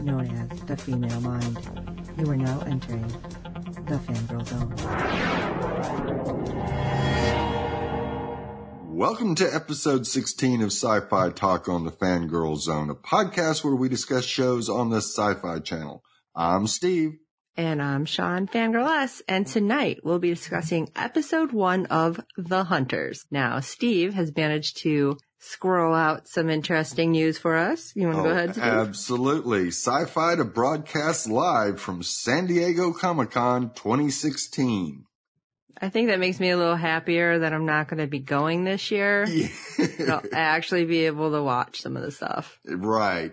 known as the female mind. You are now entering the fangirl zone. Welcome to episode 16 of Sci-Fi Talk on the Fangirl Zone, a podcast where we discuss shows on the Sci-Fi Channel. I'm Steve. And I'm Sean Fangirl S, and tonight we'll be discussing episode one of The Hunters. Now, Steve has managed to scroll out some interesting news for us. You want to go oh, ahead? Absolutely. Sci-Fi to broadcast live from San Diego Comic-Con 2016. I think that makes me a little happier that I'm not going to be going this year. Yeah. I'll actually be able to watch some of the stuff. right.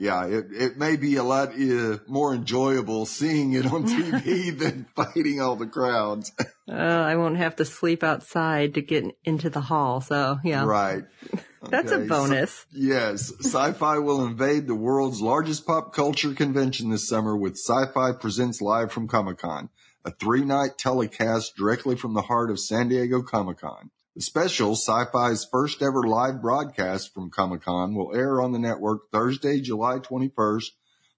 Yeah, it, it may be a lot uh, more enjoyable seeing it on TV than fighting all the crowds. Uh, I won't have to sleep outside to get into the hall. So yeah, Right. that's a Okay, so- bonus. Yes, Sci-Fi will invade the world's largest pop culture convention this summer with Sci-Fi Presents Live from Comic-Con, a three-night telecast directly from the heart of San Diego Comic-Con. The special, Sci-Fi's first ever live broadcast from Comic-Con, will air on the network Thursday, July 21st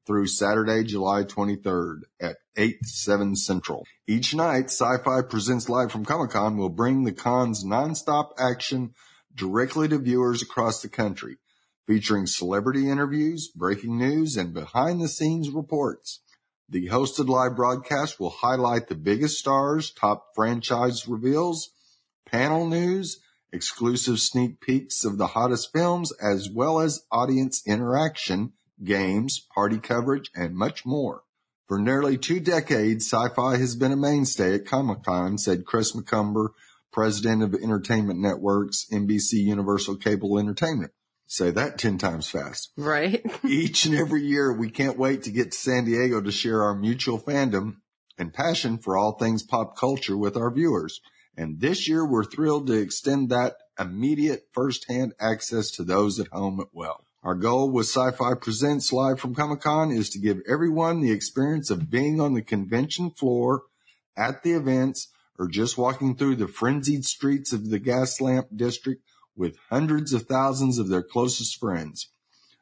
through Saturday, July 23rd at 8, 7 Central. Each night, Sci-Fi Presents Live from Comic-Con will bring the con's nonstop action directly to viewers across the country, featuring celebrity interviews, breaking news, and behind the scenes reports. The hosted live broadcast will highlight the biggest stars, top franchise reveals, panel news, exclusive sneak peeks of the hottest films, as well as audience interaction, games, party coverage, and much more. For nearly two decades, sci-fi has been a mainstay at Comic-Con, said Chris McCumber, president of Entertainment Networks, NBC Universal Cable Entertainment. Say that 10 times fast. Right? Each and every year, we can't wait to get to San Diego to share our mutual fandom and passion for all things pop culture with our viewers. And this year, we're thrilled to extend that immediate firsthand access to those at home as well. Our goal with Sci-Fi Presents Live from Comic-Con is to give everyone the experience of being on the convention floor at the events or just walking through the frenzied streets of the gas lamp district with hundreds of thousands of their closest friends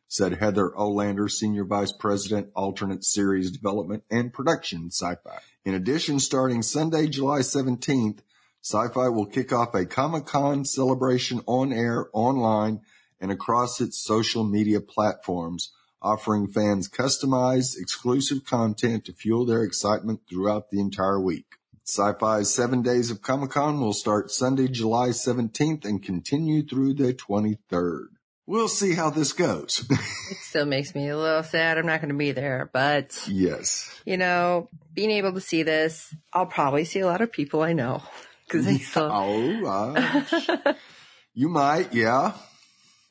said Heather Olander, Senior Vice President, Alternate Series Development and Production, Sci-Fi. In addition, starting Sunday, July 17th, Sci-Fi will kick off a Comic-Con celebration on air, online, and across its social media platforms, offering fans customized, exclusive content to fuel their excitement throughout the entire week. Sci-Fi's seven days of Comic-Con will start Sunday, July 17th and continue through the 23rd. We'll see how this goes. It still makes me a little sad. I'm not going to be there, but yes. you know, being able to see this, I'll probably see a lot of people I know because. Oh, uh, you might, yeah.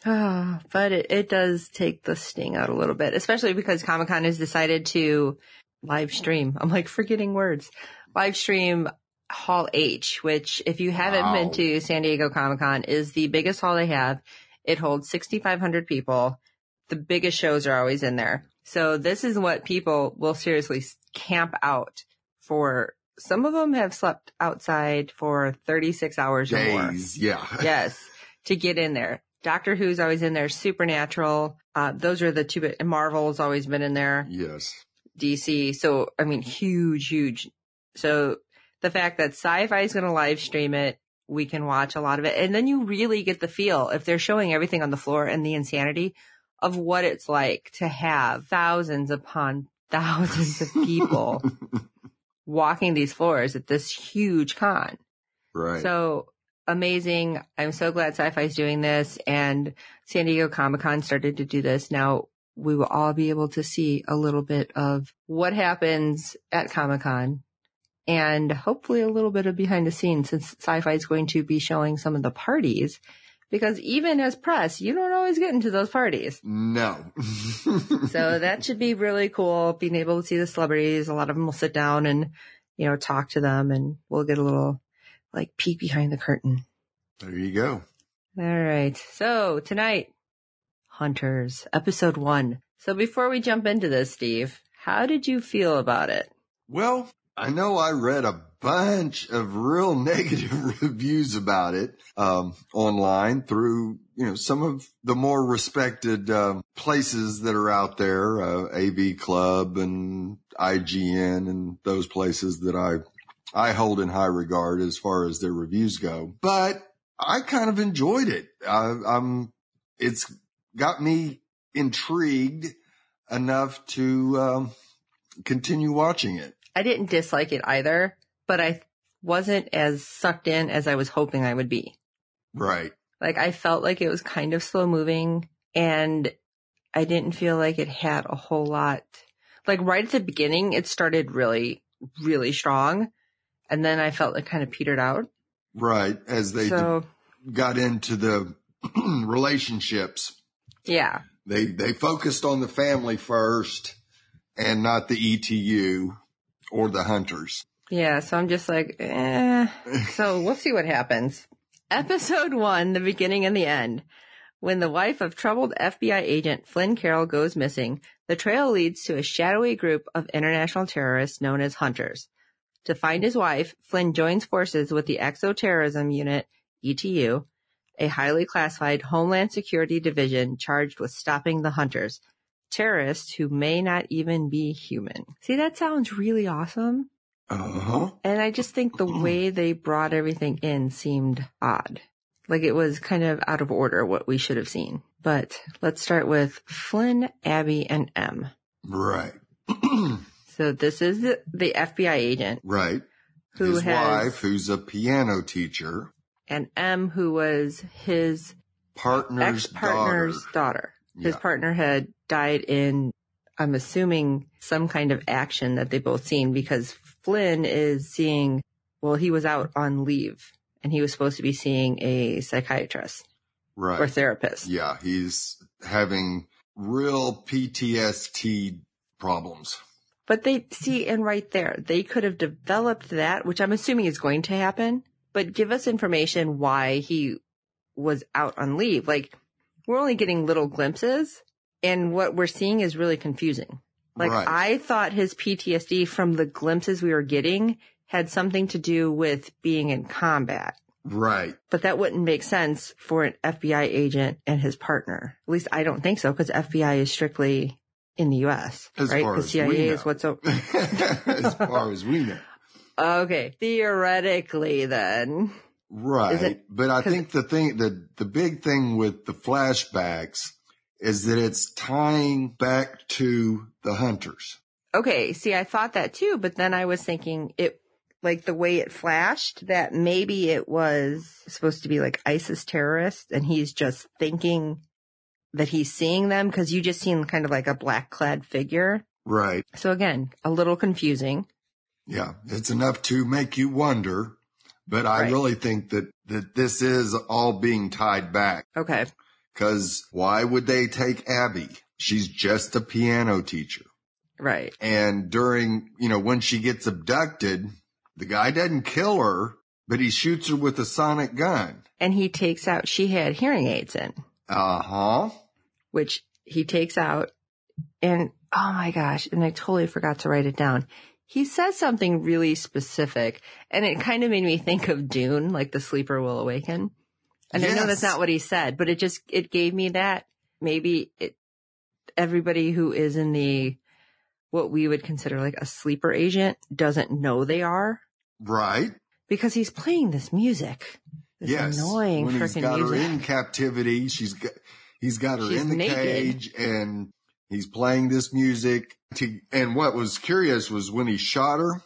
Ah, but it, it does take the sting out a little bit, especially because Comic Con has decided to live stream. I'm like forgetting words. Live stream Hall H, which if you haven't Wow. been to San Diego Comic Con is the biggest hall they have. It holds 6,500 people. The biggest shows are always in there. So this is what people will seriously camp out for. Some of them have slept outside for 36 hours or more Days, yeah. yes, to get in there. Doctor Who's always in there. Supernatural. Uh, those are the two. bit- and Marvel's always been in there. Yes. DC. So I mean, huge, huge. So the fact that Sci-Fi is going to live stream it, we can watch a lot of it, and then you really get the feel if they're showing everything on the floor and the insanity of what it's like to have thousands upon thousands of people walking these floors at this huge con. right. So amazing. I'm so glad sci-fi is doing this and San Diego Comic Con started to do this. Now we will all be able to see a little bit of what happens at Comic Con and hopefully a little bit of behind the scenes since sci-fi is going to be showing some of the parties Because even as press, you don't always get into those parties. No. So that should be really cool, being able to see the celebrities. A lot of them will sit down and, you know, talk to them and we'll get a little like peek behind the curtain. there you go. All right. So tonight, Hunters, episode one. So before we jump into this, Steve, how did you feel about it? Well, I know I read a bunch of real negative reviews about it um, online through you know some of the more respected um, places that are out there, uh, AV Club and IGN and those places that I I hold in high regard as far as their reviews go. But I kind of enjoyed it. I, I'm it's got me intrigued enough to um, continue watching it. I didn't dislike it either, but I wasn't as sucked in as I was hoping I would be. Right. Like I felt like it was kind of slow moving and I didn't feel like it had a whole lot. Like right at the beginning, it started really, really strong. And then I felt it kind of petered out. Right. As they so d- got into the relationships, yeah, they, they focused on the family first and not the ETU or the hunters. Yeah. So I'm just like, eh. So we'll see what happens. Episode one, the beginning and the end. When the wife of troubled FBI agent Flynn Carroll goes missing, the trail leads to a shadowy group of international terrorists known as hunters. To find his wife, Flynn joins forces with the Exoterrorism Unit, ETU, a highly classified Homeland Security division charged with stopping the hunters, terrorists who may not even be human. See, that sounds really awesome. Uh-huh. And I just think the way they brought everything in seemed odd. Like it was kind of out of order what we should have seen. But let's start with Flynn, Abby, and M. Right. So this is the, the FBI agent right. who His has, wife, who's a piano teacher, and M who was his partner's ex-partner's daughter. daughter. His Yeah. partner had died in, I'm assuming, some kind of action that they both seen because Flynn is seeing, well, he was out on leave and he was supposed to be seeing a psychiatrist Right. or therapist. Yeah. He's having real PTSD problems. But they see, and right there, they could have developed that, which I'm assuming is going to happen, but give us information why he was out on leave. Like, we're only getting little glimpses, and what we're seeing is really confusing. Like, Right. I thought his PTSD from the glimpses we were getting had something to do with being in combat. Right. But that wouldn't make sense for an FBI agent and his partner. At least I don't think so, because FBI is strictly in the U.S. As right? far Because as CIA is what's o- as far as we know. Okay, theoretically then. Right. It- but I think the thing, the, the big thing with the flashbacks is that it's tying back to the hunters. Okay, see, I thought that too, but then I was thinking it, like the way it flashed, that maybe it was supposed to be like ISIS terrorists and he's just thinking that he's seeing them because you just seen kind of like a black clad figure. Right. So again, a little confusing. Yeah. It's enough to make you wonder, but I Right. really think that, that this is all being tied back. Okay. Cause why would they take Abby? She's just a piano teacher. Right. And during, you know, when she gets abducted, the guy doesn't kill her, but he shoots her with a sonic gun. And he takes out, she had hearing aids in. Uh huh. which he takes out and oh my gosh, and I totally forgot to write it down. He says something really specific and it kind of made me think of Dune, like the sleeper will awaken. And I know that's not what he said, but it just, it gave me that maybe it, everybody who is in the, what we would consider like a sleeper agent doesn't know they are Right. because he's playing this music. This yes. annoying when he's freaking got music. her in captivity, she's got, he's got her She's in the naked. cage and he's playing this music. To, and what was curious was when he shot her,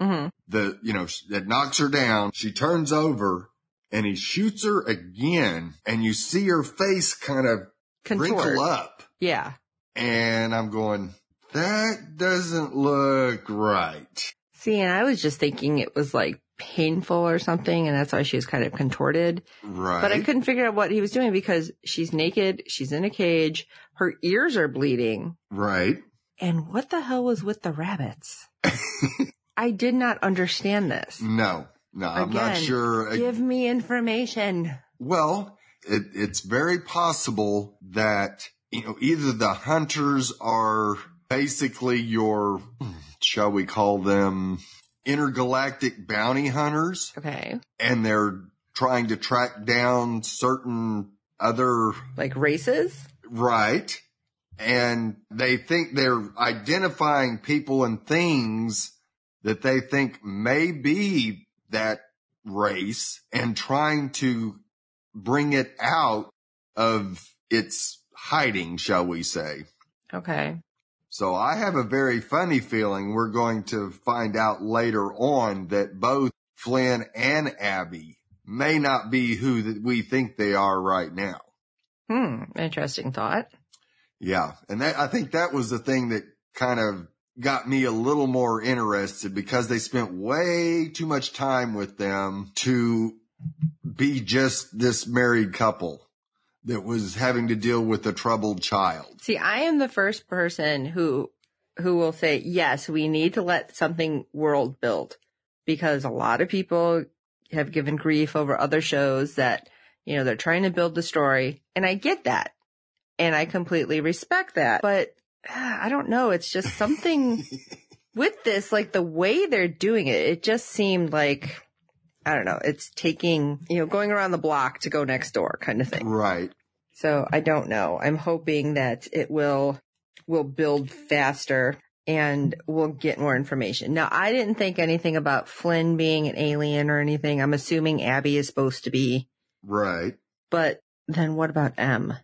hmm the, you know, that knocks her down. She turns over and he shoots her again and you see her face kind of Contort. wrinkle up. Yeah. And I'm going, that doesn't look right. See, and I was just thinking it was like painful or something. And that's why she was kind of contorted. Right. But I couldn't figure out what he was doing because she's naked. She's in a cage. Her ears are bleeding. Right. And what the hell was with the rabbits? I did not understand this. No, no, I'm not sure. Give me information. Well, it, it's very possible that, you know, either the hunters are basically your, shall we call them intergalactic bounty hunters Okay. and they're trying to track down certain other Like races? right. And they think they're identifying people and things that they think may be that race and trying to bring it out of its hiding, shall we say. Okay. So I have a very funny feeling we're going to find out later on that both Flynn and Abby may not be who that we think they are right now. Hmm. Interesting thought. Yeah. And that, I think that was the thing that kind of got me a little more interested because they spent way too much time with them to be just this married couple that was having to deal with a troubled child. See, I am the first person who who will say, yes, we need to let something world build because a lot of people have given grief over other shows that, you know, they're trying to build the story. And I get that. And I completely respect that. But I don't know. It's just something with this, like the way they're doing it, it just seemed like, I don't know, it's taking, you know, going around the block to go next door kind of thing. Right. So I don't know. I'm hoping that it will will build faster and we'll get more information. Now, I didn't think anything about Flynn being an alien or anything. I'm assuming Abby is supposed to be, Right. but then what about M?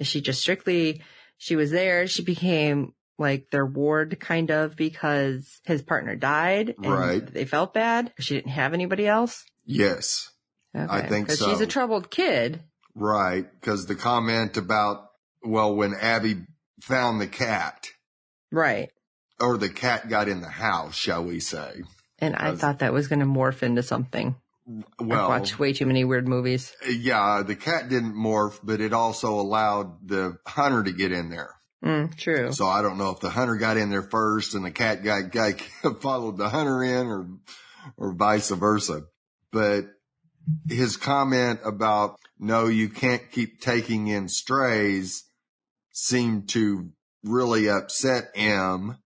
Is she just strictly she was there, she became like their ward kind of because his partner died and Right. they felt bad she didn't have anybody else? Yes. Okay. I think Because she's a troubled kid. Right. Cause the comment about, well, when Abby found the cat Right. or the cat got in the house, shall we say? And I thought that was going to morph into something. Well, watched way too many weird movies. yeah, the cat didn't morph, but it also allowed the hunter to get in there. Mm, true. So I don't know if the hunter got in there first and the cat guy, guy followed the hunter in or, or vice versa. But his comment about, no, you can't keep taking in strays seemed to really upset M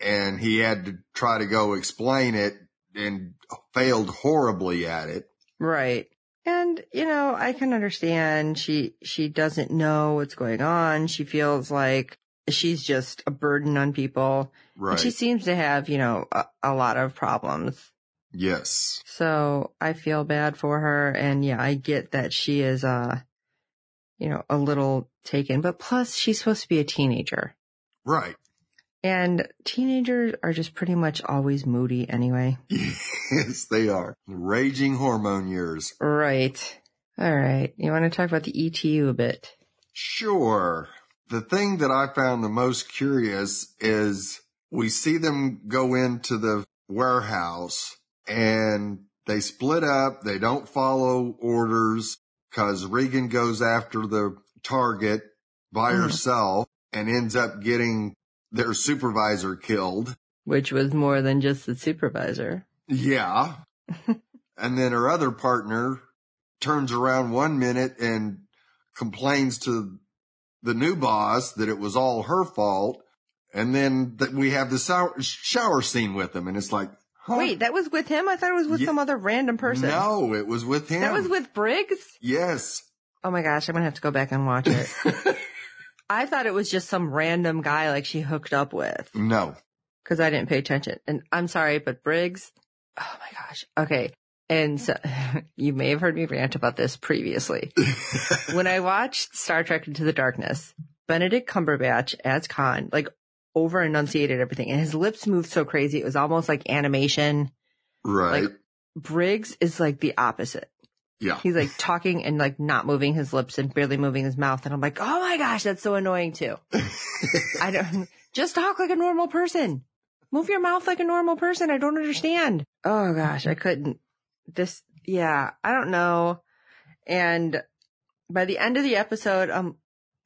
and he had to try to go explain it and failed horribly at it. Right. And, you know, I can understand she, she doesn't know what's going on. She feels like she's just a burden on people. Right. And she seems to have, you know, a, a lot of problems. yes. So I feel bad for her. And yeah, I get that she is, uh, you know, a little taken, but plus she's supposed to be a teenager. Right. And teenagers are just pretty much always moody anyway. Yes, they are. Raging hormone years. Right. All right. You want to talk about the ETU a bit? Sure. The thing that I found the most curious is we see them go into the warehouse and they split up. They don't follow orders because Regan goes after the target by Mhm. herself and ends up getting their supervisor killed. Which was more than just the supervisor. Yeah. and then her other partner turns around one minute and complains to the new boss that it was all her fault. And then that we have the shower, shower scene with him. And it's like, huh? Wait, that was with him? I thought it was with Ye- some other random person. No, it was with him. That was with Briggs? yes. Oh my gosh, I'm gonna have to go back and watch it. I thought it was just some random guy like she hooked up with. no. Cause I didn't pay attention. And I'm sorry, but Briggs, oh my gosh. Okay. And so you may have heard me rant about this previously. when I watched Star Trek Into the Darkness, Benedict Cumberbatch as Khan, like over enunciated everything and his lips moved so crazy. It was almost like animation. right. Like Briggs is like the opposite. Yeah. He's like talking and like not moving his lips and barely moving his mouth. And I'm like, oh my gosh, that's so annoying too. I don't just talk like a normal person. Move your mouth like a normal person. I don't understand. Oh gosh, I couldn't. this, yeah, I don't know. And by the end of the episode, I'm,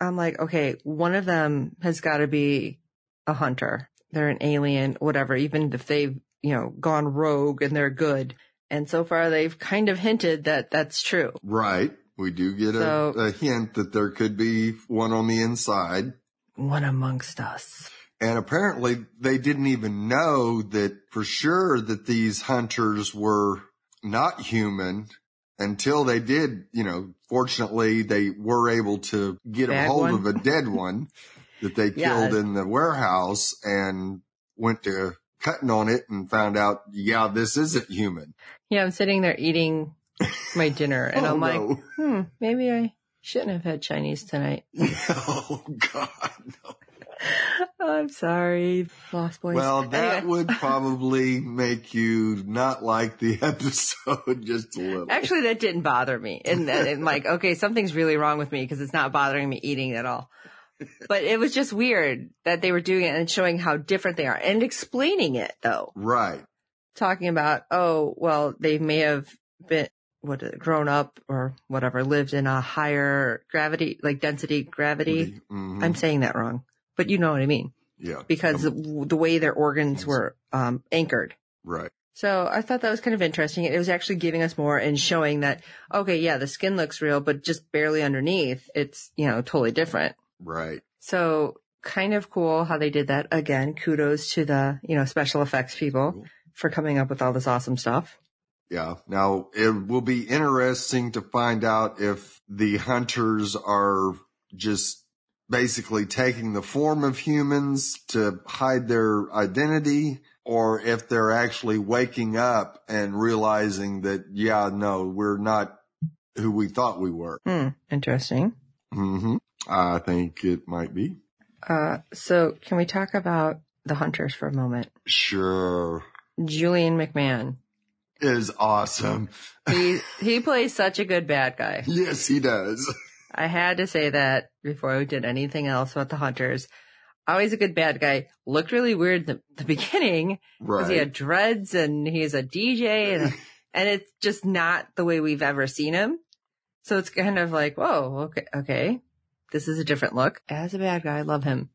I'm like, okay, one of them has got to be a hunter. They're an alien, whatever, even if they've, you know, gone rogue and they're good. And so far they've kind of hinted that that's true. Right. We do get So- a, a hint that there could be one on the inside. One amongst us. And apparently they didn't even know that for sure that these hunters were not human until they did, you know, fortunately they were able to get a hold one? of a dead one that they Yeah. killed in the warehouse and went to cutting on it and found out, yeah, this isn't human. Yeah, I'm sitting there eating my dinner and Oh, I'm like, no. hmm, maybe I shouldn't have had Chinese tonight. oh God. No. I'm sorry, Lost Boys. Well, that would probably make you not like the episode just a little. Actually, that didn't bother me. And, and like, okay, something's really wrong with me because it's not bothering me eating at all. But it was just weird that they were doing it and showing how different they are and explaining it though. right. Talking about, oh, well, they may have been, what, grown up or whatever, lived in a higher gravity, like density gravity. Mhm. I'm saying that wrong, but you know what I mean. yeah. Because Um, the way their organs were, um, anchored. right. So I thought that was kind of interesting. It was actually giving us more and showing that, okay, yeah, the skin looks real, but just barely underneath, it's, you know, totally different. Right. So kind of cool how they did that. Again, kudos to the, you know, special effects people Cool. for coming up with all this awesome stuff. Yeah. Now it will be interesting to find out if the hunters are just basically taking the form of humans to hide their identity or if they're actually waking up and realizing that, yeah, no, we're not who we thought we were. Hmm. Interesting. hmm I think it might be. Uh, so can we talk about the hunters for a moment? Sure. Julian McMahon. Is awesome. He, he plays such a good bad guy. Yes, he does. I had to say that before we did anything else about the hunters. Always a good bad guy. Looked really weird in the, the beginning because Right. he had dreads and he's a DJ and, and it's just not the way we've ever seen him. So it's kind of like, whoa, okay, okay. This is a different look. As a bad guy, I love him.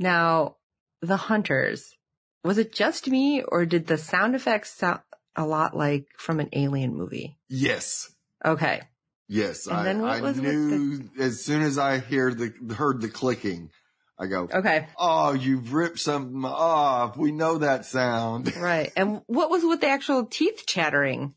Now, the hunters. Was it just me or did the sound effects sound a lot like from an alien movie? yes. Okay. Yes, And I, then what I was knew as soon as I hear the heard the clicking, I go, Okay. "Oh, you've ripped something off. We know that sound." Right. And what was with the actual teeth chattering?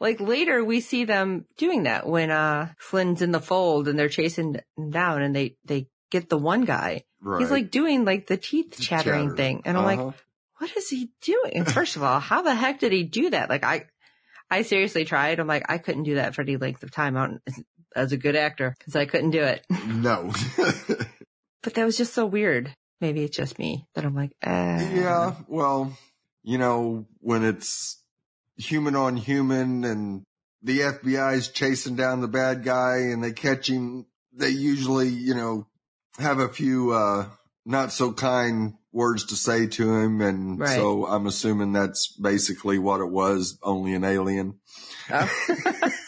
Like later we see them doing that when, uh, Flynn's in the fold and they're chasing him down and they, they get the one guy. Right. He's like doing like the teeth chattering chatter. thing. And I'm like, Uh-huh. what is he doing? And first of all, how the heck did he do that? Like I, I seriously tried. I'm like, I couldn't do that for any length of time out as a good actor because I couldn't do it. no. But that was just so weird. Maybe it's just me that I'm like, eh. yeah. Well, you know, when it's human on human and the FBI's chasing down the bad guy and they catch him, they usually, you know, have a few uh not so kind words to say to him and Right. so I'm assuming that's basically what it was, only an alien. Oh.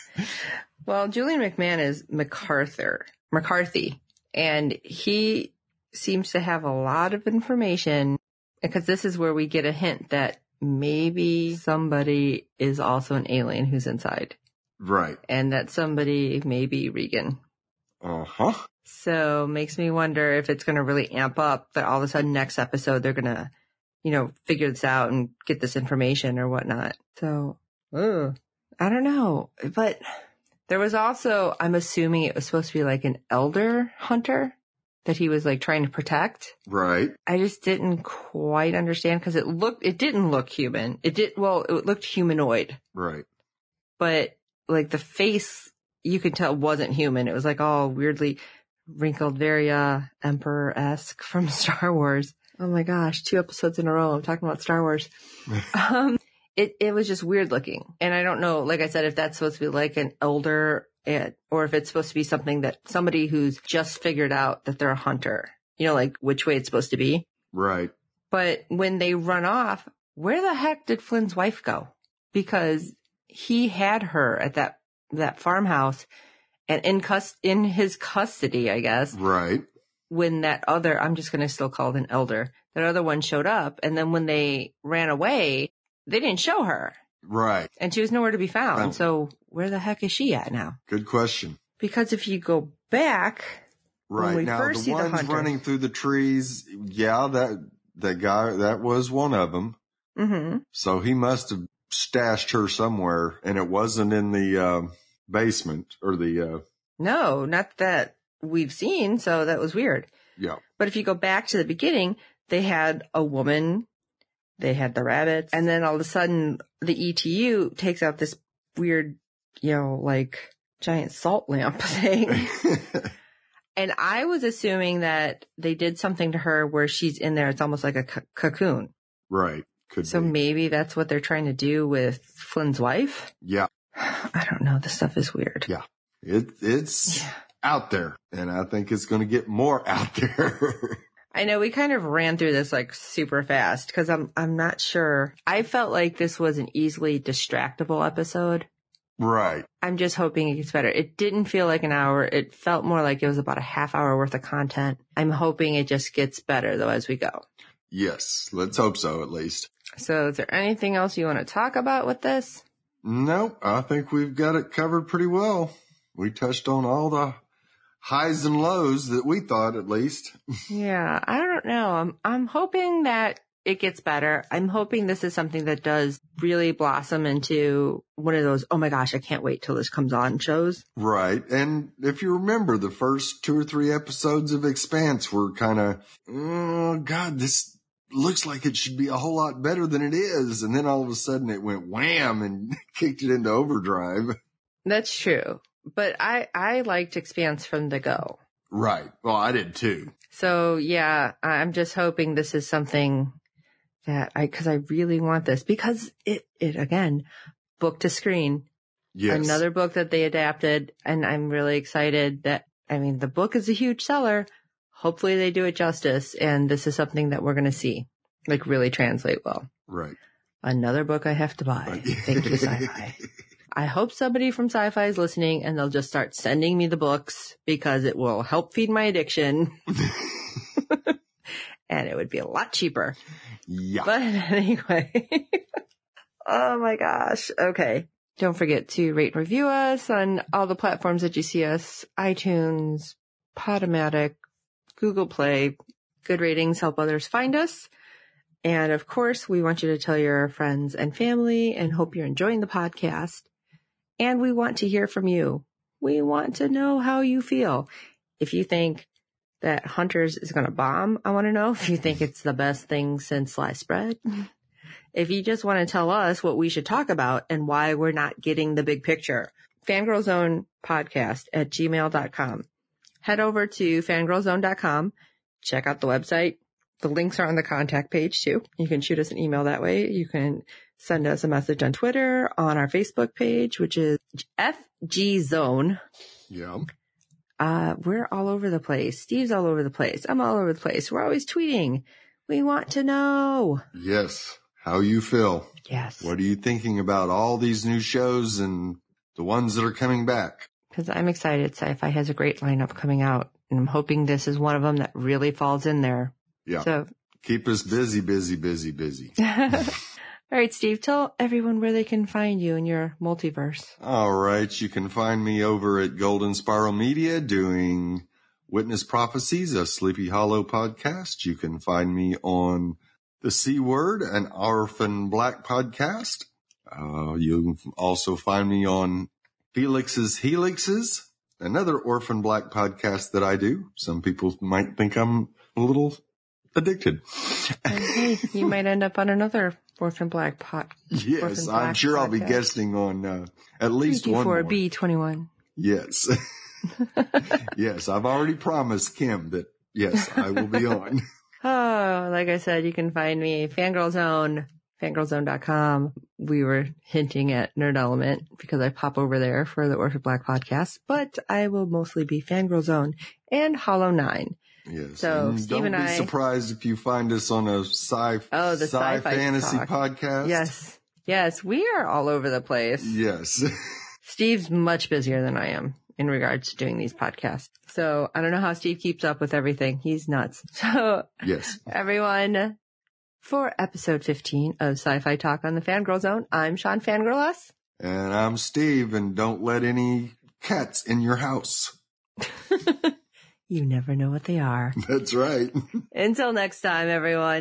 well, Julian McMahon is MacArthur, McCarthy, and he seems to have a lot of information because this is where we get a hint that maybe somebody is also an alien who's inside Right. and that somebody may be Regan. Uh-huh. So makes me wonder if it's going to really amp up that all of a sudden next episode they're going to, you know, figure this out and get this information or whatnot. So, ugh, I don't know, but there was also, I'm assuming it was supposed to be like an elder hunter that he was like trying to protect. Right. I just didn't quite understand because it looked, it didn't look human. It did, well, it looked humanoid, Right. but like the face you could tell wasn't human. It was like all weirdly wrinkled, very uh emperor esque from Star Wars. Oh my gosh, two episodes in a row. I'm talking about Star Wars. um, it it was just weird looking, and I don't know. Like I said, if that's supposed to be like an elder, eh, or if it's supposed to be something that somebody who's just figured out that they're a hunter. You know, like which way it's supposed to be. Right. But when they run off, where the heck did Flynn's wife go? Because he had her at that, that farmhouse and in cus, in his custody, I guess, Right. when that other, I'm just going to still call it an elder, that other one showed up. And then when they ran away, they didn't show her Right. and she was nowhere to be found. Oh. So where the heck is she at now? Good question. Because if you go back, right, When now, first the see the ones hunter. running through the trees, yeah, that that guy that was one of them. hmm So he must have stashed her somewhere, and it wasn't in the uh, basement or the uh, no, not that we've seen. So that was weird. yeah. But if you go back to the beginning, they had a woman, they had the rabbits, and then all of a sudden the ETU takes out this weird, you know, like giant salt lamp thing. and I was assuming that they did something to her where she's in there. It's almost like a c- cocoon. right. Could So be. maybe that's what they're trying to do with Flynn's wife. yeah. I don't know. This stuff is weird. Yeah. It it's out there, and I think it's going to get more out there. I know we kind of ran through this like super fast because I'm I'm not sure. I felt like this was an easily distractible episode. right. I'm just hoping it gets better. It didn't feel like an hour. It felt more like it was about a half hour worth of content. I'm hoping it just gets better though as we go. Yes. Let's hope so, at least. So is there anything else you want to talk about with this? Nope. I think we've got it covered pretty well. We touched on all the highs and lows that we thought, at least. Yeah, I don't know. I'm I'm hoping that it gets better. I'm hoping this is something that does really blossom into one of those, oh my gosh, I can't wait till this comes on shows. Right. And if you remember, the first two or three episodes of Expanse were kind of, oh, God, this looks like it should be a whole lot better than it is. And then all of a sudden it went wham and kicked it into overdrive. That's true. But I, I liked Expanse from the go. Right. Well, I did too. So yeah, I'm just hoping this is something that I, cause I really want this because it, it again, book to screen, Yes. another book that they adapted. And I'm really excited that, I mean, the book is a huge seller. Hopefully they do it justice. And this is something that we're going to see like really translate well. Right. Another book I have to buy. Thank you, sci-fi. I hope somebody from sci-fi is listening and they'll just start sending me the books because it will help feed my addiction. and it would be a lot cheaper. yeah. But anyway. oh my gosh. Okay. Don't forget to rate and review us on all the platforms that you see us. iTunes, Podomatic, Google Play. Good ratings help others find us. And of course, we want you to tell your friends and family and hope you're enjoying the podcast. And we want to hear from you. We want to know how you feel. If you think that Hunters is going to bomb, I want to know if you think it's the best thing since sliced bread. If you just want to tell us what we should talk about and why we're not getting the big picture, Fangirl Zone podcast at gmail.com. Head over to fangirlzone.com. Check out the website. The links are on the contact page too. You can shoot us an email that way. You can send us a message on Twitter, on our Facebook page, which is FG Zone. Yeah. Uh, we're all over the place. Steve's all over the place. I'm all over the place. We're always tweeting. We want to know. Yes. How you feel. Yes. What are you thinking about all these new shows and the ones that are coming back? Because I'm excited. Sci-Fi has a great lineup coming out, and I'm hoping this is one of them that really falls in there. Yeah. So, Keep us busy, busy, busy, busy. all right, Steve, tell everyone where they can find you in your multiverse. All right. You can find me over at Golden Spiral Media doing Witness Prophecies, a Sleepy Hollow podcast. You can find me on The C Word, an Orphan Black podcast. Uh, you can also find me on Felix's Helixes, another Orphan Black podcast that I do. Some people might think I'm a little addicted. Hey, you might end up on another Orphan Black pot. yes, Orphan I'm Black sure I'll be guesting on uh, at least one more. B21. Yes. yes, I've already promised Kim that yes, I will be on. Oh, like I said, you can find me Fangirl Zone, fangirlzone.com. We were hinting at Nerd Element because I pop over there for the Orphan Black podcast, but I will mostly be Fangirl Zone and Hollow Nine. Yes. So, and Steve don't and be I- surprised if you find us on a sci Oh, the sci sci-fi fancy talk. podcast. Yes. Yes, we are all over the place. Yes. Steve's much busier than I am in regards to doing these podcasts. So I don't know how Steve keeps up with everything. He's nuts. So yes. everyone, for episode 15 of Sci-Fi Talk on the Fangirl Zone, I'm Sean Fangirlus. And I'm Steve, and don't let any cats in your house. you never know what they are. That's right. Until next time, everyone.